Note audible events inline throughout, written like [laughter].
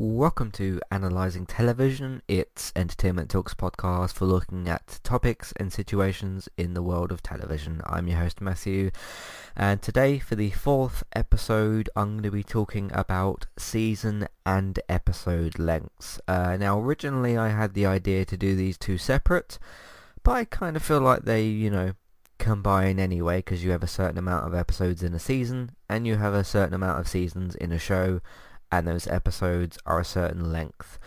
Welcome to Analyzing Television. It's Entertainment Talks podcast for looking at topics and situations in the world of television. I'm your host Matthew, and today for the fourth episode, I'm going to be talking about season and episode lengths. Uh, now, originally I had the idea to do these two separate, but I kind of feel like they, you know, combine anyway because you have a certain amount of episodes in a season and you have a certain amount of seasons in a show and those episodes are a certain length.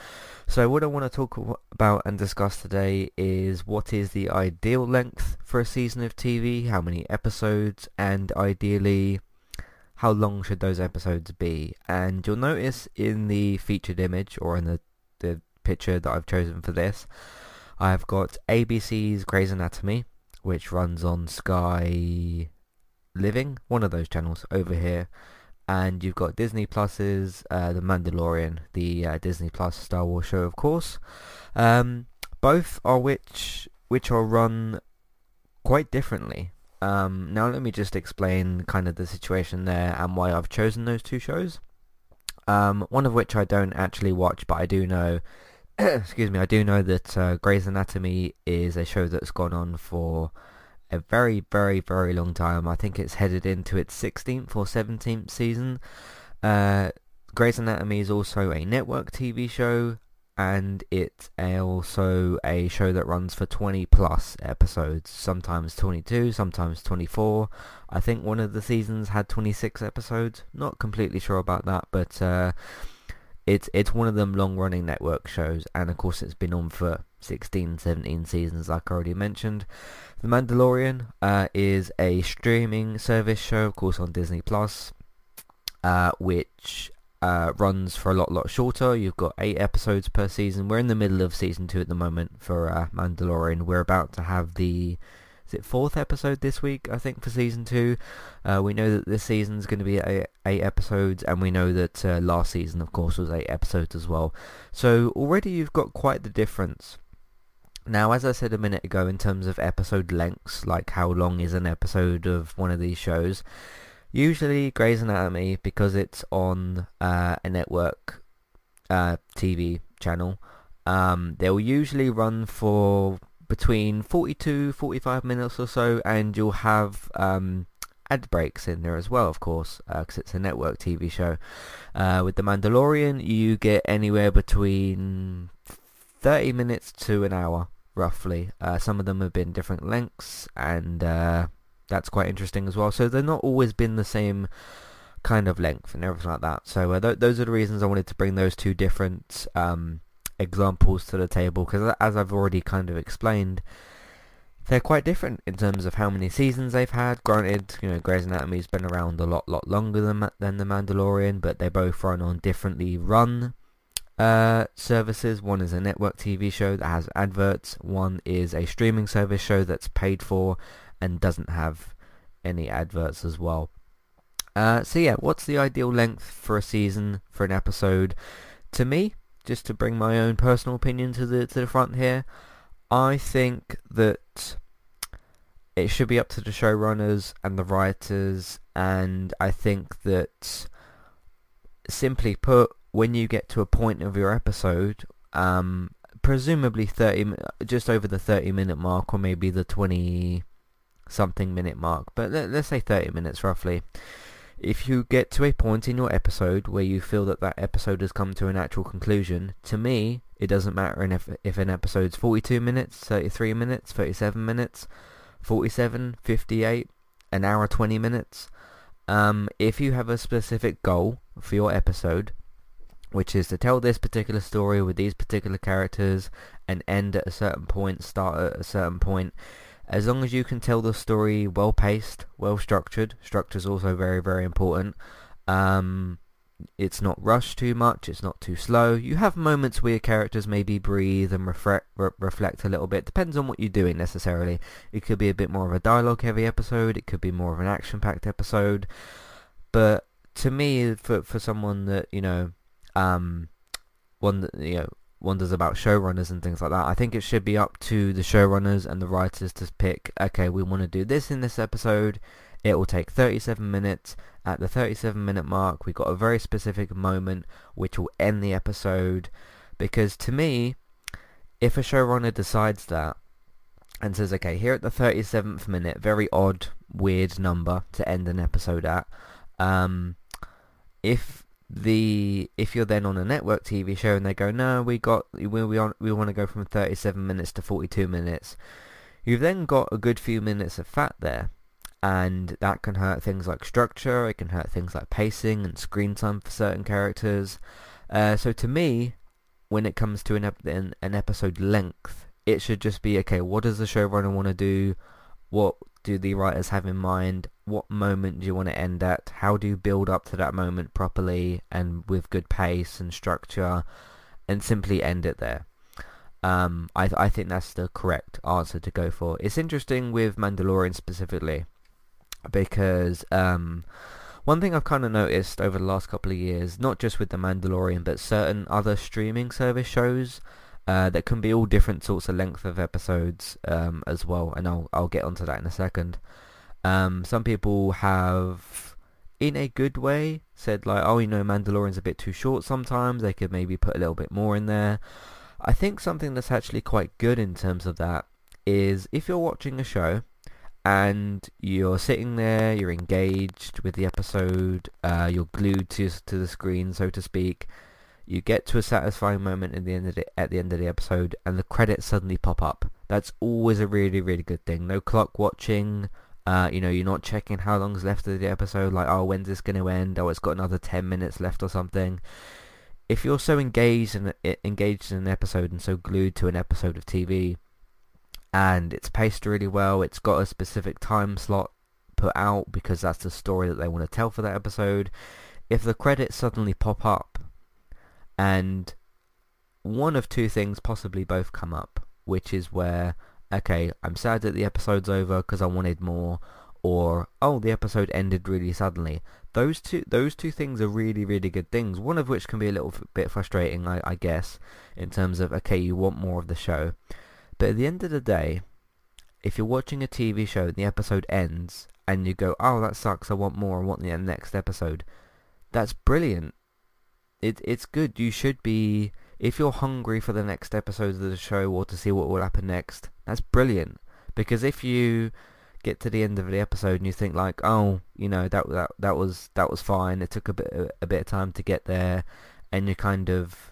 So what I want to talk about and discuss today is what is the ideal length for a season of TV, how many episodes, and ideally how long should those episodes be. And you'll notice in the featured image or in the, the picture that I've chosen for this, I've got ABC's Grey's Anatomy, which runs on Sky Living, one of those channels over here and you've got Disney Plus's uh, The Mandalorian, the uh, Disney Plus Star Wars show, of course. Um, both are which which are run quite differently. Um, now let me just explain kind of the situation there and why I've chosen those two shows. Um, one of which I don't actually watch, but I do know. [coughs] excuse me, I do know that uh, Grey's Anatomy is a show that's gone on for a very, very, very long time. I think it's headed into its 16th or 17th season. Uh, Grey's Anatomy is also a network TV show, and it's also a show that runs for 20 plus episodes, sometimes 22, sometimes 24. I think one of the seasons had 26 episodes. Not completely sure about that, but uh, it's it's one of them long running network shows, and of course it's been on for 16, 17 seasons, like I already mentioned. The Mandalorian uh, is a streaming service show, of course, on Disney Plus, uh, which uh, runs for a lot, lot shorter. You've got eight episodes per season. We're in the middle of season two at the moment for uh, Mandalorian. We're about to have the is it fourth episode this week? I think for season two. Uh, we know that this season is going to be eight, eight, episodes, and we know that uh, last season, of course, was eight episodes as well. So already you've got quite the difference. Now, as I said a minute ago, in terms of episode lengths, like how long is an episode of one of these shows, usually Grey's Anatomy, because it's on uh, a network uh, TV channel, um, they'll usually run for between 42, 45 minutes or so, and you'll have um, ad breaks in there as well, of course, because uh, it's a network TV show. Uh, with The Mandalorian, you get anywhere between 30 minutes to an hour, roughly. Uh, some of them have been different lengths, and uh, that's quite interesting as well. So they're not always been the same kind of length and everything like that. So uh, th- those are the reasons I wanted to bring those two different um, examples to the table, because as I've already kind of explained, they're quite different in terms of how many seasons they've had. Granted, you know, Grey's Anatomy's been around a lot, lot longer than than The Mandalorian, but they both run on differently run uh, services. One is a network TV show that has adverts. One is a streaming service show that's paid for and doesn't have any adverts as well. Uh, so yeah, what's the ideal length for a season, for an episode? To me, just to bring my own personal opinion to the to the front here, I think that it should be up to the showrunners and the writers, and I think that simply put, when you get to a point of your episode, um, presumably 30, just over the 30 minute mark or maybe the 20 something minute mark, but let, us say 30 minutes roughly. If you get to a point in your episode where you feel that that episode has come to a natural conclusion, to me, it doesn't matter if, if an episode's 42 minutes, 33 minutes, 37 minutes, 47, 58, an hour 20 minutes. Um, if you have a specific goal for your episode, which is to tell this particular story with these particular characters and end at a certain point, start at a certain point. As long as you can tell the story well paced, well structured, structure is also very, very important. Um, it's not rushed too much, it's not too slow. You have moments where your characters maybe breathe and reflect, re- reflect a little bit. Depends on what you're doing necessarily. It could be a bit more of a dialogue heavy episode, it could be more of an action packed episode. But to me, for for someone that, you know, um, one you know, wonders about showrunners and things like that. I think it should be up to the showrunners and the writers to pick, okay, we want to do this in this episode. It will take 37 minutes. At the 37 minute mark, we got a very specific moment which will end the episode. Because to me, if a showrunner decides that and says, okay, here at the 37th minute, very odd, weird number to end an episode at, um, if the if you're then on a network TV show and they go no we got we we, we want to go from 37 minutes to 42 minutes you've then got a good few minutes of fat there. And that can hurt things like structure it can hurt things like pacing and screen time for certain characters. Uh, so to me when it comes to an, ep- an, an episode length it should just be okay what does the showrunner want to do? What do the writers have in mind? What moment do you want to end at? How do you build up to that moment properly and with good pace and structure and simply end it there? Um, I, I think that's the correct answer to go for. It's interesting with Mandalorian specifically because um, one thing I've kind of noticed over the last couple of years, not just with The Mandalorian, but certain other streaming service shows, uh, that can be all different sorts of length of episodes um, as well, and I'll I'll get onto that in a second. Um, some people have, in a good way, said like, oh, you know, Mandalorian's a bit too short sometimes. They could maybe put a little bit more in there. I think something that's actually quite good in terms of that is if you're watching a show and you're sitting there, you're engaged with the episode, uh, you're glued to to the screen, so to speak you get to a satisfying moment at the end of the, at the end of the episode and the credits suddenly pop up. That's always a really really good thing. No clock watching. Uh, you know, you're not checking how long's left of the episode. Like, oh, when's this going to end? Oh, it's got another ten minutes left or something. If you're so engaged in engaged in an episode and so glued to an episode of TV, and it's paced really well, it's got a specific time slot put out because that's the story that they want to tell for that episode. If the credits suddenly pop up and one of two things possibly both come up, which is where, okay, I'm sad that the episode's over because I wanted more, or oh, the episode ended really suddenly. Those two, those two things are really, really good things. One of which can be a little bit frustrating, I, I guess, in terms of okay, you want more of the show, but at the end of the day, if you're watching a TV show and the episode ends and you go, oh, that sucks, I want more, I want the next episode, that's brilliant it it's good. You should be if you're hungry for the next episodes of the show or to see what will happen next. That's brilliant because if you get to the end of the episode and you think like, oh, you know that that that was that was fine. It took a bit a bit of time to get there, and you kind of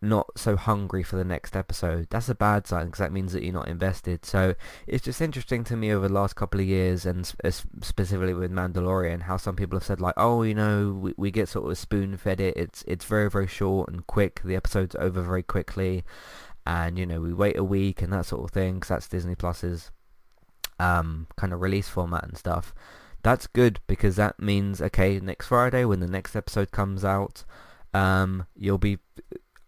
not so hungry for the next episode. That's a bad sign because that means that you're not invested. So it's just interesting to me over the last couple of years and specifically with Mandalorian how some people have said like, oh, you know, we, we get sort of spoon fed it. It's it's very very short and quick. The episode's over very quickly, and you know we wait a week and that sort of thing because that's Disney Plus's um kind of release format and stuff. That's good because that means okay, next Friday when the next episode comes out, um, you'll be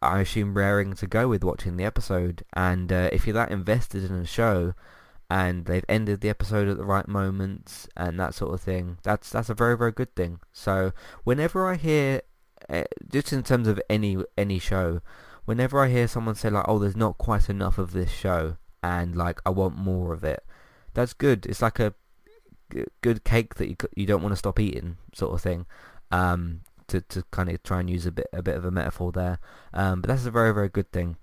I assume raring to go with watching the episode. And uh, if you're that invested in a show, and they've ended the episode at the right moments and that sort of thing, that's that's a very very good thing. So whenever I hear, uh, just in terms of any any show, whenever I hear someone say like, "Oh, there's not quite enough of this show," and like I want more of it, that's good. It's like a good cake that you you don't want to stop eating, sort of thing. Um, to, to kind of try and use a bit a bit of a metaphor there. Um, but that's a very very good thing.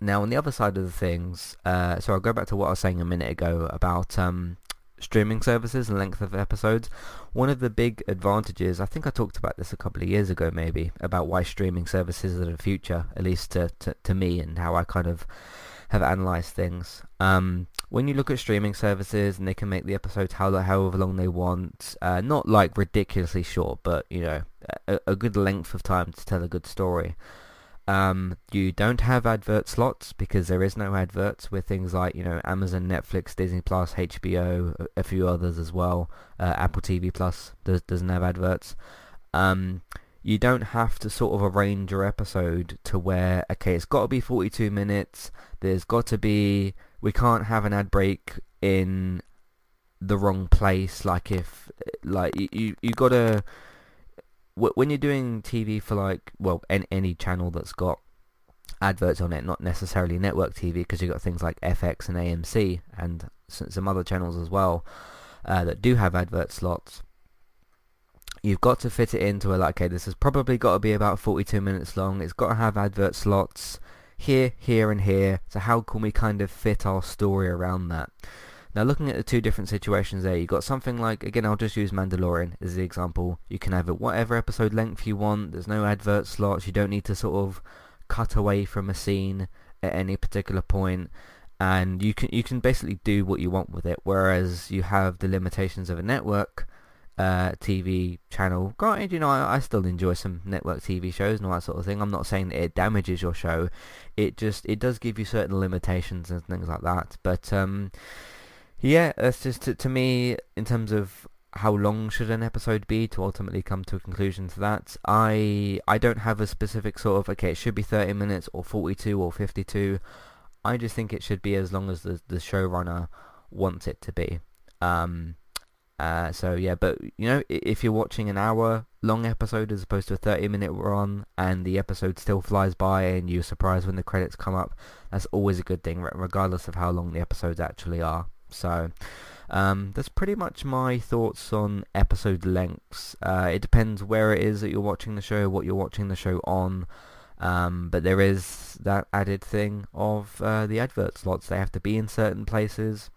Now on the other side of the things, uh, so I'll go back to what I was saying a minute ago about um, streaming services and length of episodes. One of the big advantages, I think I talked about this a couple of years ago maybe, about why streaming services are the future, at least to, to, to me and how I kind of have analysed things. Um, when you look at streaming services and they can make the episodes how however long they want, uh, not like ridiculously short, but you know a, a good length of time to tell a good story. Um, you don't have advert slots because there is no adverts with things like you know Amazon, Netflix, Disney Plus, HBO, a, a few others as well. Uh, Apple TV Plus does, doesn't have adverts. Um, you don't have to sort of arrange your episode to where okay it's got to be 42 minutes there's got to be we can't have an ad break in the wrong place like if like you you got to when you're doing TV for like well any, any channel that's got adverts on it, not necessarily network TV, because you've got things like FX and AMC and some other channels as well uh, that do have advert slots. You've got to fit it into a like, okay, this has probably got to be about 42 minutes long. It's got to have advert slots here, here, and here. So how can we kind of fit our story around that? Now looking at the two different situations there, you've got something like, again I'll just use Mandalorian as the example, you can have it whatever episode length you want, there's no advert slots, you don't need to sort of cut away from a scene at any particular point. And you can you can basically do what you want with it. Whereas you have the limitations of a network uh, TV channel granted you know I, I, still enjoy some network TV shows and all that sort of thing I'm not saying that it damages your show it just it does give you certain limitations and things like that but um, yeah that's just to, to me in terms of how long should an episode be to ultimately come to a conclusion to that. I I don't have a specific sort of okay, it should be 30 minutes or 42 or 52. I just think it should be as long as the the showrunner wants it to be. Um, uh, so yeah, but you know, if you're watching an hour long episode as opposed to a 30 minute run, and the episode still flies by, and you're surprised when the credits come up, that's always a good thing, regardless of how long the episodes actually are. So, um, that's pretty much my thoughts on episode lengths. Uh, it depends where it is that you're watching the show, what you're watching the show on. Um, but there is that added thing of uh, the advert slots. They have to be in certain places.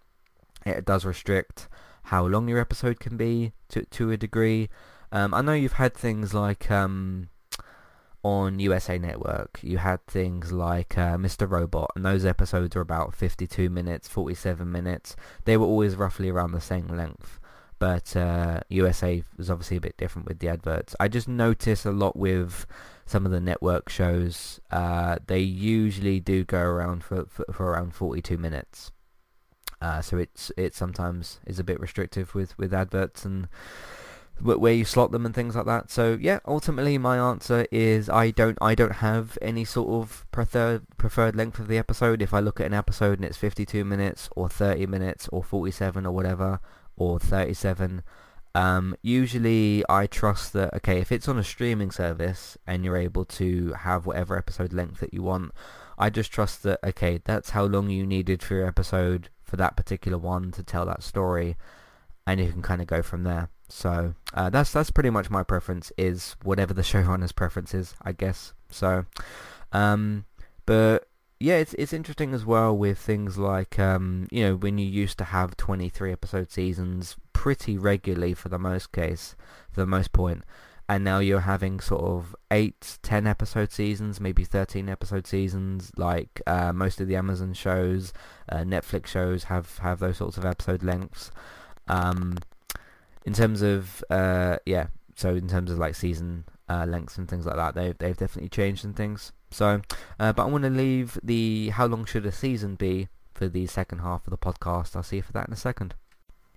It does restrict how long your episode can be to to a degree. Um, I know you've had things like um, on USA Network, you had things like uh, Mr. Robot, and those episodes are about 52 minutes, 47 minutes. They were always roughly around the same length, but uh, USA was obviously a bit different with the adverts. I just notice a lot with some of the network shows, uh, they usually do go around for, for, for around 42 minutes. Uh, so it's it sometimes is a bit restrictive with, with adverts and where you slot them and things like that. So yeah, ultimately my answer is I don't I don't have any sort of preferred preferred length of the episode. If I look at an episode and it's 52 minutes or 30 minutes or 47 or whatever or 37, um, usually I trust that okay if it's on a streaming service and you're able to have whatever episode length that you want, I just trust that okay that's how long you needed for your episode for that particular one to tell that story, and you can kind of go from there. So uh, that's that's pretty much my preference is whatever the [laughs] showrunner's preference is, I guess. So, um, but yeah, it's it's interesting as well with things like um, you know when you used to have 23 episode seasons pretty regularly for the most case, for the most point, and now you're having sort of eight, ten episode seasons, maybe 13 episode seasons. Like uh, most of the Amazon shows, uh, Netflix shows have have those sorts of episode lengths. Um, in terms of uh, yeah, so in terms of like season uh, lengths and things like that, they've they've definitely changed and things. So, uh, but I want to leave the how long should a season be for the second half of the podcast. I'll see you for that in a second.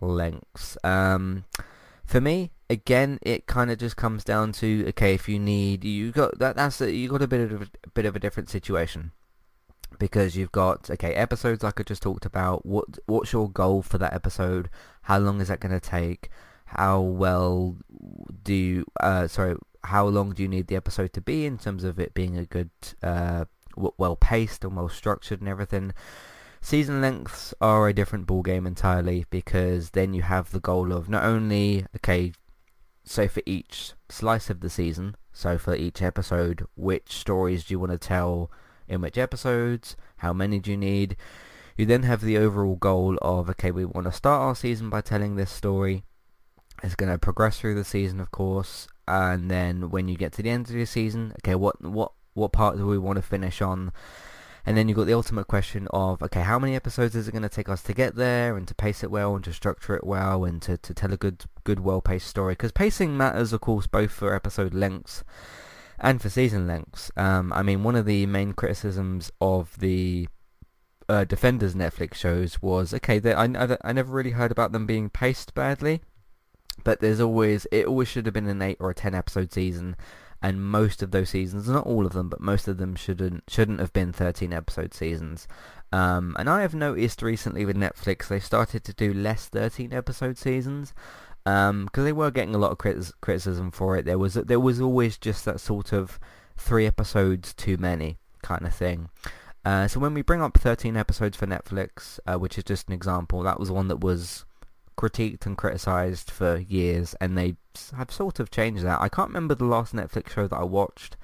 lengths. Um, for me, again, it kind of just comes down to okay, if you need, you got that. That's a, you got a bit of a bit of a different situation because you've got okay episodes like I just talked about. What what's your goal for that episode? How long is that going to take? How well do you, uh, sorry, how long do you need the episode to be in terms of it being a good, uh, well paced and well structured and everything? Season lengths are a different ball game entirely because then you have the goal of not only okay, so for each slice of the season, so for each episode, which stories do you want to tell in which episodes, how many do you need? You then have the overall goal of okay, we want to start our season by telling this story. It's going to progress through the season, of course, and then when you get to the end of the season, okay, what what what part do we want to finish on? And then you've got the ultimate question of, okay, how many episodes is it going to take us to get there and to pace it well and to structure it well and to, to tell a good, good well-paced story? Because pacing matters, of course, both for episode lengths and for season lengths. Um, I mean, one of the main criticisms of the uh, Defenders Netflix shows was, okay, I, I, I never really heard about them being paced badly, but there's always, it always should have been an 8 or a 10 episode season and most of those seasons, not all of them, but most of them shouldn't shouldn't have been 13 episode seasons. Um, and I have noticed recently with Netflix they started to do less 13 episode seasons because um, they were getting a lot of critis- criticism for it. There was there was always just that sort of three episodes too many kind of thing. Uh, so when we bring up 13 episodes for Netflix, uh, which is just an example, that was one that was critiqued and criticised for years, and they have sort of changed that. I can't remember the last Netflix show that I watched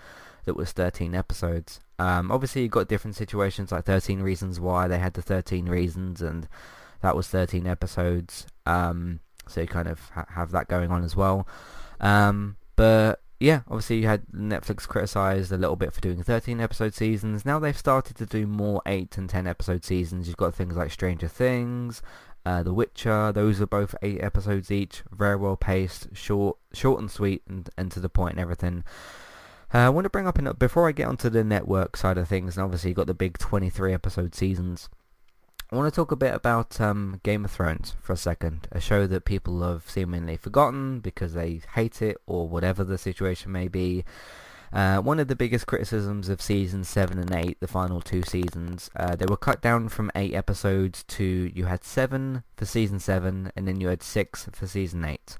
that was 13 episodes. Um, obviously, you've got different situations like 13 Reasons Why. They had the 13 Reasons, and that was 13 episodes. Um, so you kind of ha- have that going on as well. Um, but yeah, obviously you had Netflix criticised a little bit for doing 13 episode seasons. Now they've started to do more 8 and 10 episode seasons. You've got things like Stranger Things, uh, the Witcher, those are both eight episodes each, very well paced, short, short and sweet, and, and to the point and everything. Uh, I want to bring up in, before I get onto the network side of things, and obviously you've got the big 23 episode seasons. I want to talk a bit about um, Game of Thrones for a second, a show that people have seemingly forgotten because they hate it or whatever the situation may be. Uh, one of the biggest criticisms of season 7 and 8, the final two seasons, uh, they were cut down from 8 episodes to, you had 7 for season 7 and then you had 6 for season 8.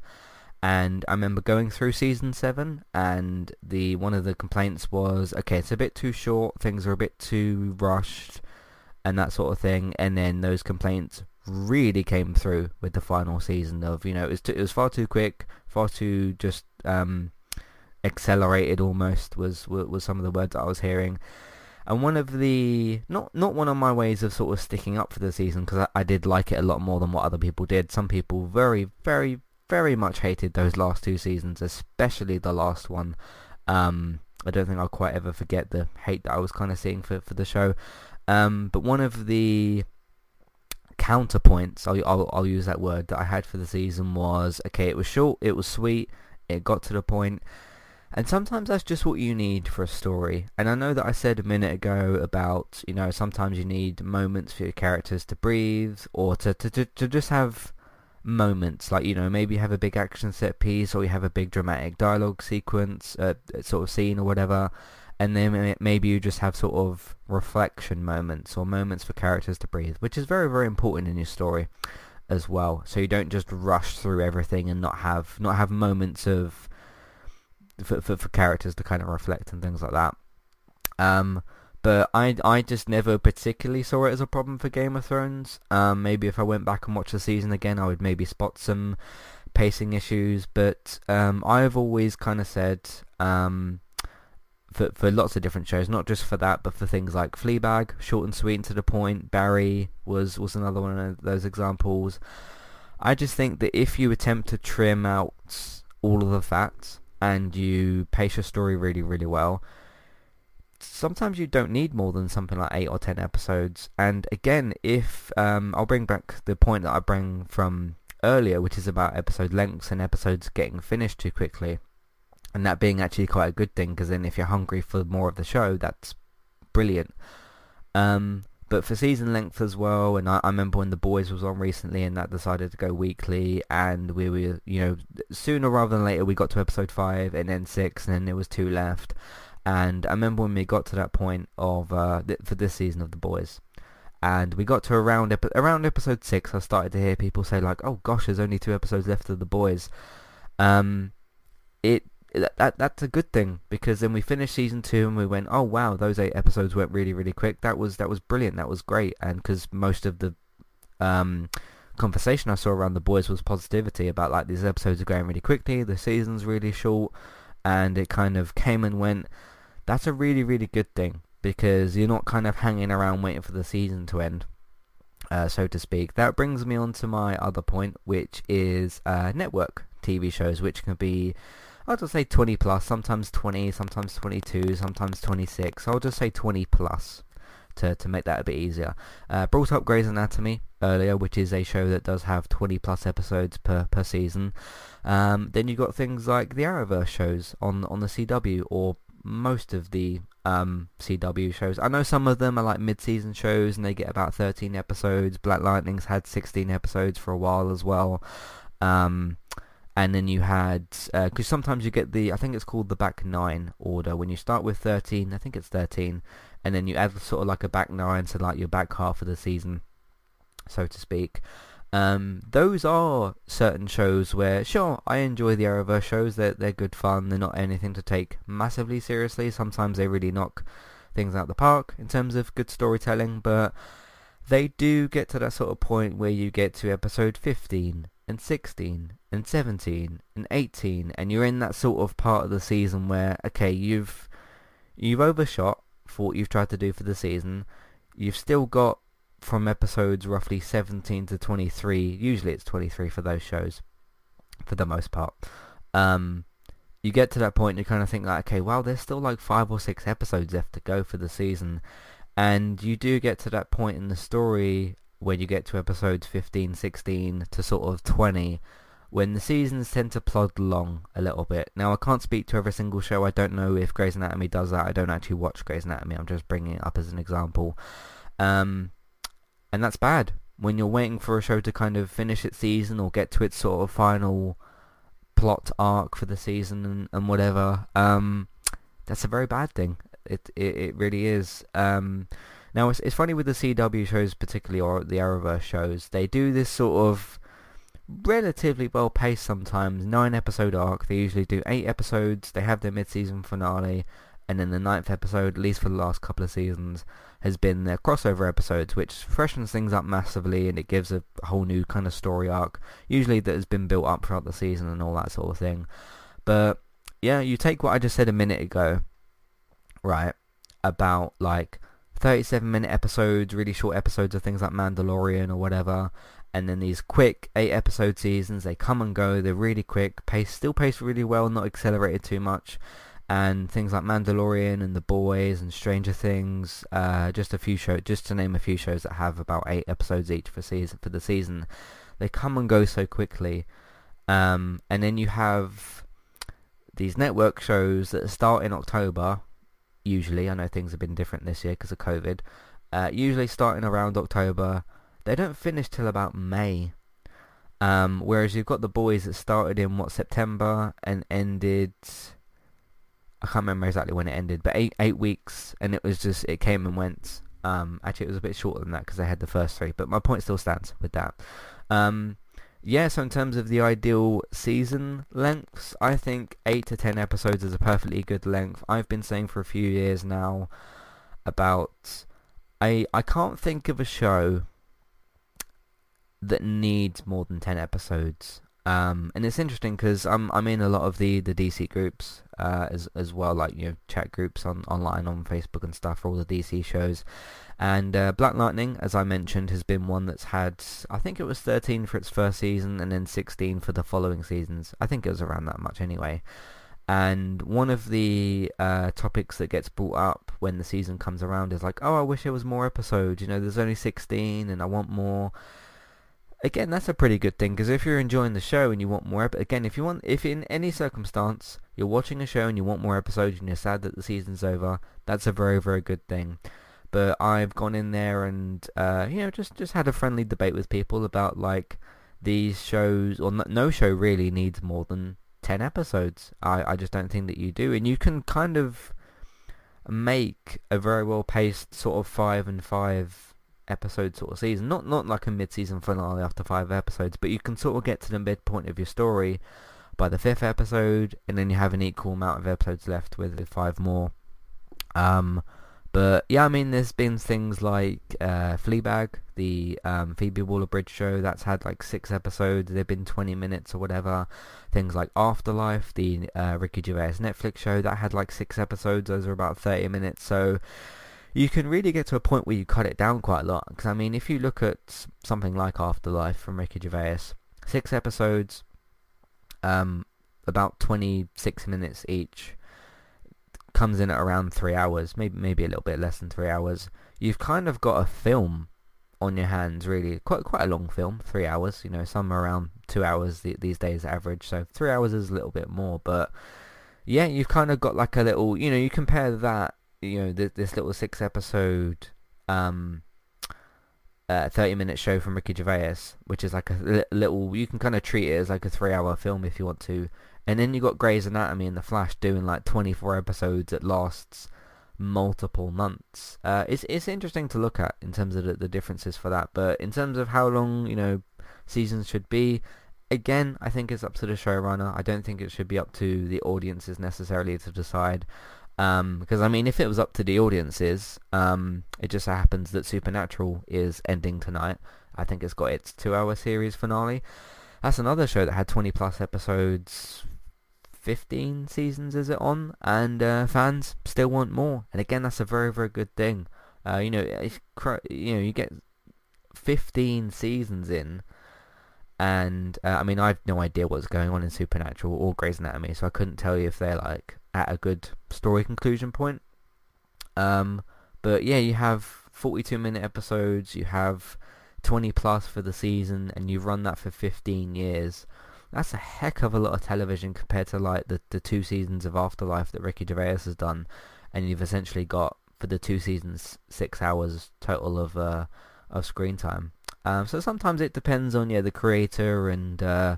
And I remember going through season 7 and the one of the complaints was, okay, it's a bit too short, things are a bit too rushed and that sort of thing. And then those complaints really came through with the final season of, you know, it was, too, it was far too quick, far too just... Um, accelerated almost was was some of the words I was hearing. And one of the not not one of my ways of sort of sticking up for the season because I, I, did like it a lot more than what other people did. Some people very very very much hated those last two seasons, especially the last one. Um, I don't think I'll quite ever forget the hate that I was kind of seeing for for the show. Um, but one of the counterpoints, I'll, I'll I'll use that word that I had for the season was okay. It was short, it was sweet, it got to the point and sometimes that's just what you need for a story. And I know that I said a minute ago about, you know, sometimes you need moments for your characters to breathe or to, to, to, to just have moments. Like, you know, maybe you have a big action set piece or you have a big dramatic dialogue sequence, uh, sort of scene or whatever. And then maybe you just have sort of reflection moments or moments for characters to breathe, which is very, very important in your story as well. So you don't just rush through everything and not have not have moments of for, for, for characters to kind of reflect and things like that. Um, but I I just never particularly saw it as a problem for Game of Thrones. Um, maybe if I went back and watched the season again, I would maybe spot some pacing issues. But um, I've always kind of said um, for for lots of different shows, not just for that, but for things like Fleabag, short and sweet and to the point. Barry was was another one of those examples. I just think that if you attempt to trim out all of the facts and you pace your story really, really well, sometimes you don't need more than something like eight or ten episodes. And again, if um, I'll bring back the point that I bring from earlier, which is about episode lengths and episodes getting finished too quickly, and that being actually quite a good thing because then if you're hungry for more of the show, that's brilliant. Um, but for season length as well, and I, I, remember when The Boys was on recently and that decided to go weekly, and we were, you know, sooner rather than later we got to episode 5 and then 6 and then there was 2 left. And I remember when we got to that point of, uh, th- for this season of The Boys, and we got to around, epi- around episode 6, I started to hear people say like, oh gosh, there's only 2 episodes left of The Boys. Um, that, that that's a good thing because then we finished season two and we went, oh wow, those eight episodes went really really quick. That was that was brilliant. That was great. And because most of the um, conversation I saw around the boys was positivity about like these episodes are going really quickly, the season's really short, and it kind of came and went. That's a really really good thing because you're not kind of hanging around waiting for the season to end. Uh, so to speak. That brings me on to my other point, which is uh, network TV shows, which can be I'll just say 20 plus, sometimes 20, sometimes 22, sometimes 26. I'll just say 20 plus to, to make that a bit easier. Uh, brought up Grey's Anatomy earlier, which is a show that does have 20 plus episodes per, per season. Um, then you've got things like the Arrowverse shows on, on the CW, or most of the um, CW shows. I know some of them are like mid-season shows and they get about 13 episodes. Black Lightning's had 16 episodes for a while as well. Um, and then you had because uh, sometimes you get the I think it's called the back nine order. When you start with 13 I think it's 13 and then you add sort of like a back nine to like your back half of the season so to speak. Um, those are certain shows where sure I enjoy the Arrowverse shows. They're, they're good fun. They're not anything to take massively seriously. Sometimes they really knock things out the park in terms of good storytelling but they do get to that sort of point where you get to episode 15 and 16 and 17 and 18 and you're in that sort of part of the season where okay you've you've overshot for what you've tried to do for the season. You've still got from episodes roughly 17 to 23 usually it's 23 for those shows for the most part. Um you get to that point and you kind of think like okay well there's still like five or six episodes left to go for the season. And you do get to that point in the story when you get to episodes 15, 16 to sort of 20 when the seasons tend to plod along a little bit. Now, I can't speak to every single show. I don't know if Grey's Anatomy does that. I don't actually watch Grey's Anatomy. I'm just bringing it up as an example. Um, and that's bad. When you're waiting for a show to kind of finish its season or get to its sort of final plot arc for the season and, and whatever, um, that's a very bad thing. It it, it really is. Um, now it's it's funny with the CW shows, particularly or the Arrowverse shows, they do this sort of relatively well paced sometimes. Nine episode arc. They usually do eight episodes. They have their mid season finale, and then the ninth episode, at least for the last couple of seasons, has been their crossover episodes, which freshens things up massively and it gives a whole new kind of story arc, usually that has been built up throughout the season and all that sort of thing. But yeah, you take what I just said a minute ago, right, about like 37 minute episodes, really short episodes of things like Mandalorian or whatever, and then these quick 8 episode seasons, they come and go, they're really quick, pace still paced really well, not accelerated too much, and things like Mandalorian and The Boys and Stranger Things, uh, just a few shows, just to name a few shows that have about 8 episodes each for season for the season, they come and go so quickly, um, and then you have these network shows that start in October usually. I know things have been different this year because of COVID. Uh, usually starting around October. They don't finish till about May. Um, whereas you've got the boys that started in what September and ended. I can't remember exactly when it ended, but eight eight weeks, and it was just it came and went. Um, actually, it was a bit shorter than that because they had the first three, but my point still stands with that. Um, yeah, so in terms of the ideal season lengths, I think 8 to 10 episodes is a perfectly good length. I've been saying for a few years now about... I, I can't think of a show that needs more than 10 episodes. Um, and it's interesting because I'm I'm in a lot of the, the DC groups uh, as as well, like you know chat groups on online on Facebook and stuff for all the DC shows. And uh, Black Lightning, as I mentioned, has been one that's had I think it was 13 for its first season and then 16 for the following seasons. I think it was around that much anyway. And one of the uh, topics that gets brought up when the season comes around is like, oh, I wish there was more episodes. You know, there's only 16 and I want more again, that's a pretty good thing because if you're enjoying the show and you want more, ep- again, if you want, if in any circumstance you're watching a show and you want more episodes and you're sad that the season's over, that's a very, very good thing. But I've gone in there and uh, you know just just had a friendly debate with people about like these shows or no show really needs more than ten episodes. I I just don't think that you do, and you can kind of make a very well paced sort of five and five episode sort of season. Not not like a mid-season finale after five episodes, but you can sort of get to the midpoint of your story by the fifth episode, and then you have an equal amount of episodes left with five more. Um, but yeah, I mean, there's been things like uh, Fleabag, the um, Phoebe Waller-Bridge show, that's had like six episodes. They've been 20 minutes or whatever. Things like Afterlife, the uh, Ricky Gervais Netflix show, that had like six episodes. Those are about 30 minutes. So you can really get to a point where you cut it down quite a lot. Because, I mean, if you look at something like Afterlife from Ricky Gervais, six episodes, um, about 26 minutes each, comes in at around three hours, maybe maybe a little bit less than three hours. You've kind of got a film on your hands, really. Quite quite a long film, three hours. You know, some around two hours these days average. So three hours is a little bit more, but yeah, you've kind of got like a little. You know, you compare that you know this, this little six episode um uh, 30 minute show from Ricky Gervais which is like a li- little you can kind of treat it as like a three hour film if you want to. And then you got Grey's Anatomy and The Flash doing like 24 episodes that lasts multiple months. Uh, it's it's interesting to look at in terms of the, the differences for that but in terms of how long you know seasons should be again I think it's up to the showrunner. I don't think it should be up to the audiences necessarily to decide um, because I mean, if it was up to the audiences, um, it just happens that Supernatural is ending tonight. I think it's got its two-hour series finale. That's another show that had 20 plus episodes, 15 seasons is it on, and uh, fans still want more. And again, that's a very very good thing. Uh, you know, you know, you get 15 seasons in, and uh, I mean, I've no idea what's going on in Supernatural or Grey's Anatomy, so I couldn't tell you if they're like at a good story conclusion point. Um, but yeah, you have 42 minute episodes, you have 20 plus for the season, and you've run that for 15 years. That's a heck of a lot of television compared to like the, the two seasons of Afterlife that Ricky Gervais has done, and you've essentially got for the two seasons six hours total of uh, of screen time. Um, so sometimes it depends on yeah the creator and uh,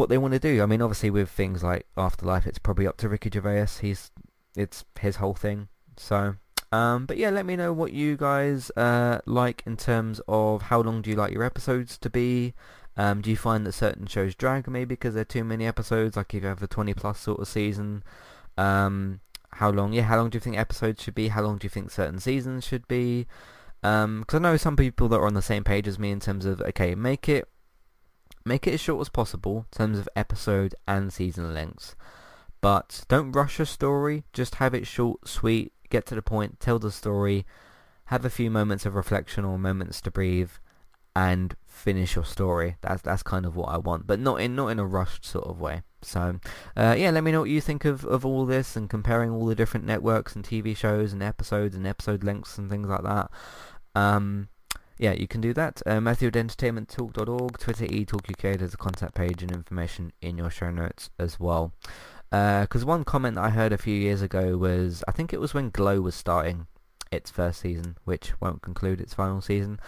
what they want to do. I mean, obviously with things like Afterlife, it's probably up to Ricky Gervais. He's it's his whole thing. So, um, but yeah, let me know what you guys uh, like in terms of how long do you like your episodes to be. Um, do you find that certain shows drag maybe because there are too many episodes, like if you have a 20 plus sort of season? Um, how long? Yeah, how long do you think episodes should be? How long do you think certain seasons should be? Because um, I know some people that are on the same page as me in terms of okay, make it Make it as short as possible in terms of episode and season lengths. But don't rush a story, just have it short, sweet, get to the point, tell the story, have a few moments of reflection or moments to breathe, and finish your story. That's that's kind of what I want, but not in not in a rushed sort of way. So, uh, yeah, let me know what you think of, of all this and comparing all the different networks and TV shows and episodes and episode lengths and things like that. Um, yeah, you can do that. Uh, Matthew at entertainmenttalk.org, Twitter eTalkUK, there's a contact page and information in your show notes as well. Because uh, one comment I heard a few years ago was, I think it was when Glow was starting its first season, which won't conclude its final season.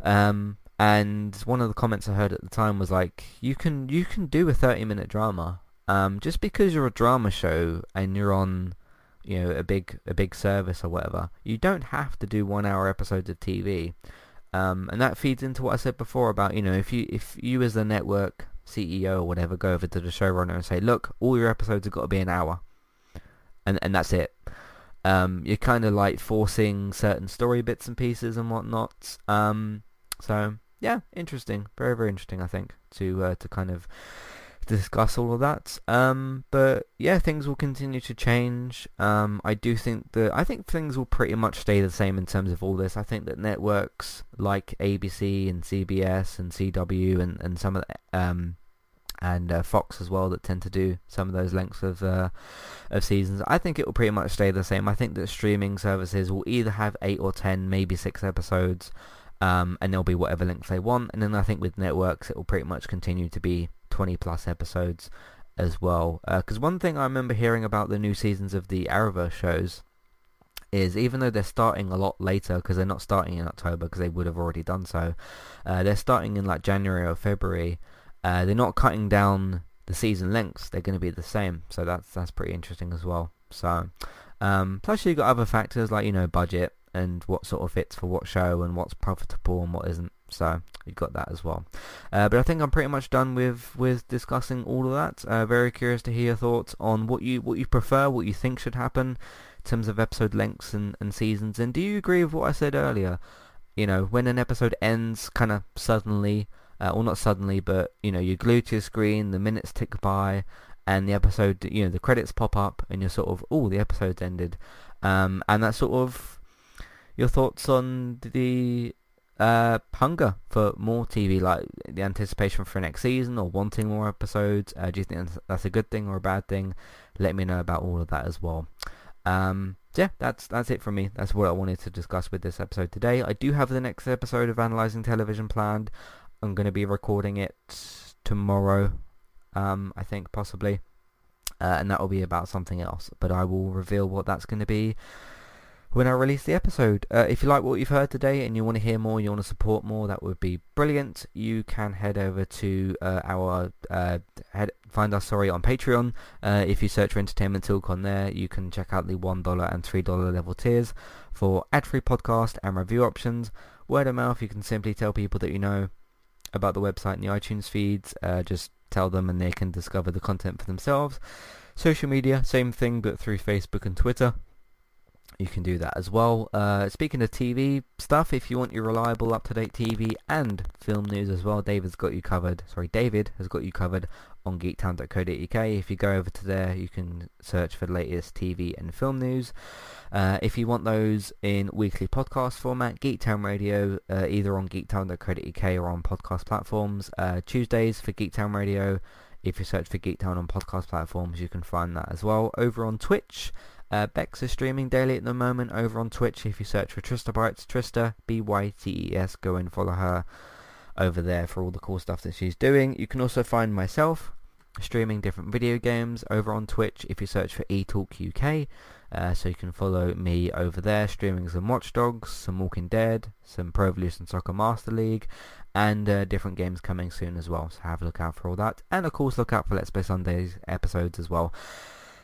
Um, and one of the comments I heard at the time was like, you can you can do a 30 minute drama. Um, just because you're a drama show and you're on you know a big a big service or whatever, you don't have to do one hour episodes of TV. Um, and that feeds into what I said before about, you know, if you if you as the network CEO or whatever go over to the showrunner and say, look, all your episodes have got to be an hour, and and that's it. Um, you're kind of like forcing certain story bits and pieces and whatnot. Um, so yeah, interesting, very very interesting. I think to uh, to kind of discuss all of that. Um, but yeah, things will continue to change. Um, I do think that I think things will pretty much stay the same in terms of all this. I think that networks like ABC and CBS and CW and and some of the, um and uh, Fox as well that tend to do some of those lengths of uh, of seasons. I think it will pretty much stay the same. I think that streaming services will either have eight or ten, maybe six episodes, um, and there'll be whatever length they want. And then I think with networks, it will pretty much continue to be 20 plus episodes as well. Because uh, one thing I remember hearing about the new seasons of the Arrowverse shows is even though they're starting a lot later because they're not starting in October because they would have already done so, uh, they're starting in like January or February. Uh, they're not cutting down the season lengths; they're going to be the same. So that's that's pretty interesting as well. So um, plus you've got other factors like you know budget and what sort of fits for what show and what's profitable and what isn't. So you've got that as well. Uh, but I think I'm pretty much done with, with discussing all of that. Uh, very curious to hear your thoughts on what you what you prefer, what you think should happen in terms of episode lengths and, and seasons. And do you agree with what I said earlier? You know, when an episode ends kind of suddenly, uh, or not suddenly, but you know, you're glued to your screen, the minutes tick by, and the episode, you know, the credits pop up, and you're sort of, oh, the episode's ended. Um, and that sort of your thoughts on the uh, hunger for more TV, like the anticipation for next season or wanting more episodes. Uh, do you think that's a good thing or a bad thing? Let me know about all of that as well. Um, yeah, that's that's it from me. That's what I wanted to discuss with this episode today. I do have the next episode of Analyzing Television planned. I'm going to be recording it tomorrow, um, I think possibly, uh, and that will be about something else. But I will reveal what that's going to be when I release the episode. Uh, if you like what you've heard today and you want to hear more, you want to support more, that would be brilliant. You can head over to uh, our uh, head, find us sorry on Patreon. Uh, if you search for Entertainment Talk on there, you can check out the one dollar and three dollar level tiers for ad-free podcast and review options. Word of mouth, you can simply tell people that you know about the website and the iTunes feeds. Uh, just tell them and they can discover the content for themselves. Social media, same thing, but through Facebook and Twitter you can do that as well. Uh, speaking of TV stuff, if you want your reliable, up-to-date TV and film news as well, David's got you covered. Sorry, David has got you covered on geektown.co.uk. If you go over to there, you can search for the latest TV and film news. Uh, if you want those in weekly podcast format, Geektown Radio, uh, either on geektown.co.uk or on podcast platforms. Uh, Tuesdays for Geektown Radio. If you search for Geektown on podcast platforms, you can find that as well. Over on Twitch, uh, Bex is streaming daily at the moment over on Twitch. If you search for Trista Bytes, Trista, B-Y-T-E-S, go and follow her over there for all the cool stuff that she's doing. You can also find myself streaming different video games over on Twitch if you search for eTalk UK. Uh, so you can follow me over there streaming some Watch Dogs, some Walking Dead, some Pro Evolution Soccer Master League, and uh, different games coming soon as well. So have a look out for all that. And of course look out for Let's Play Sundays episodes as well.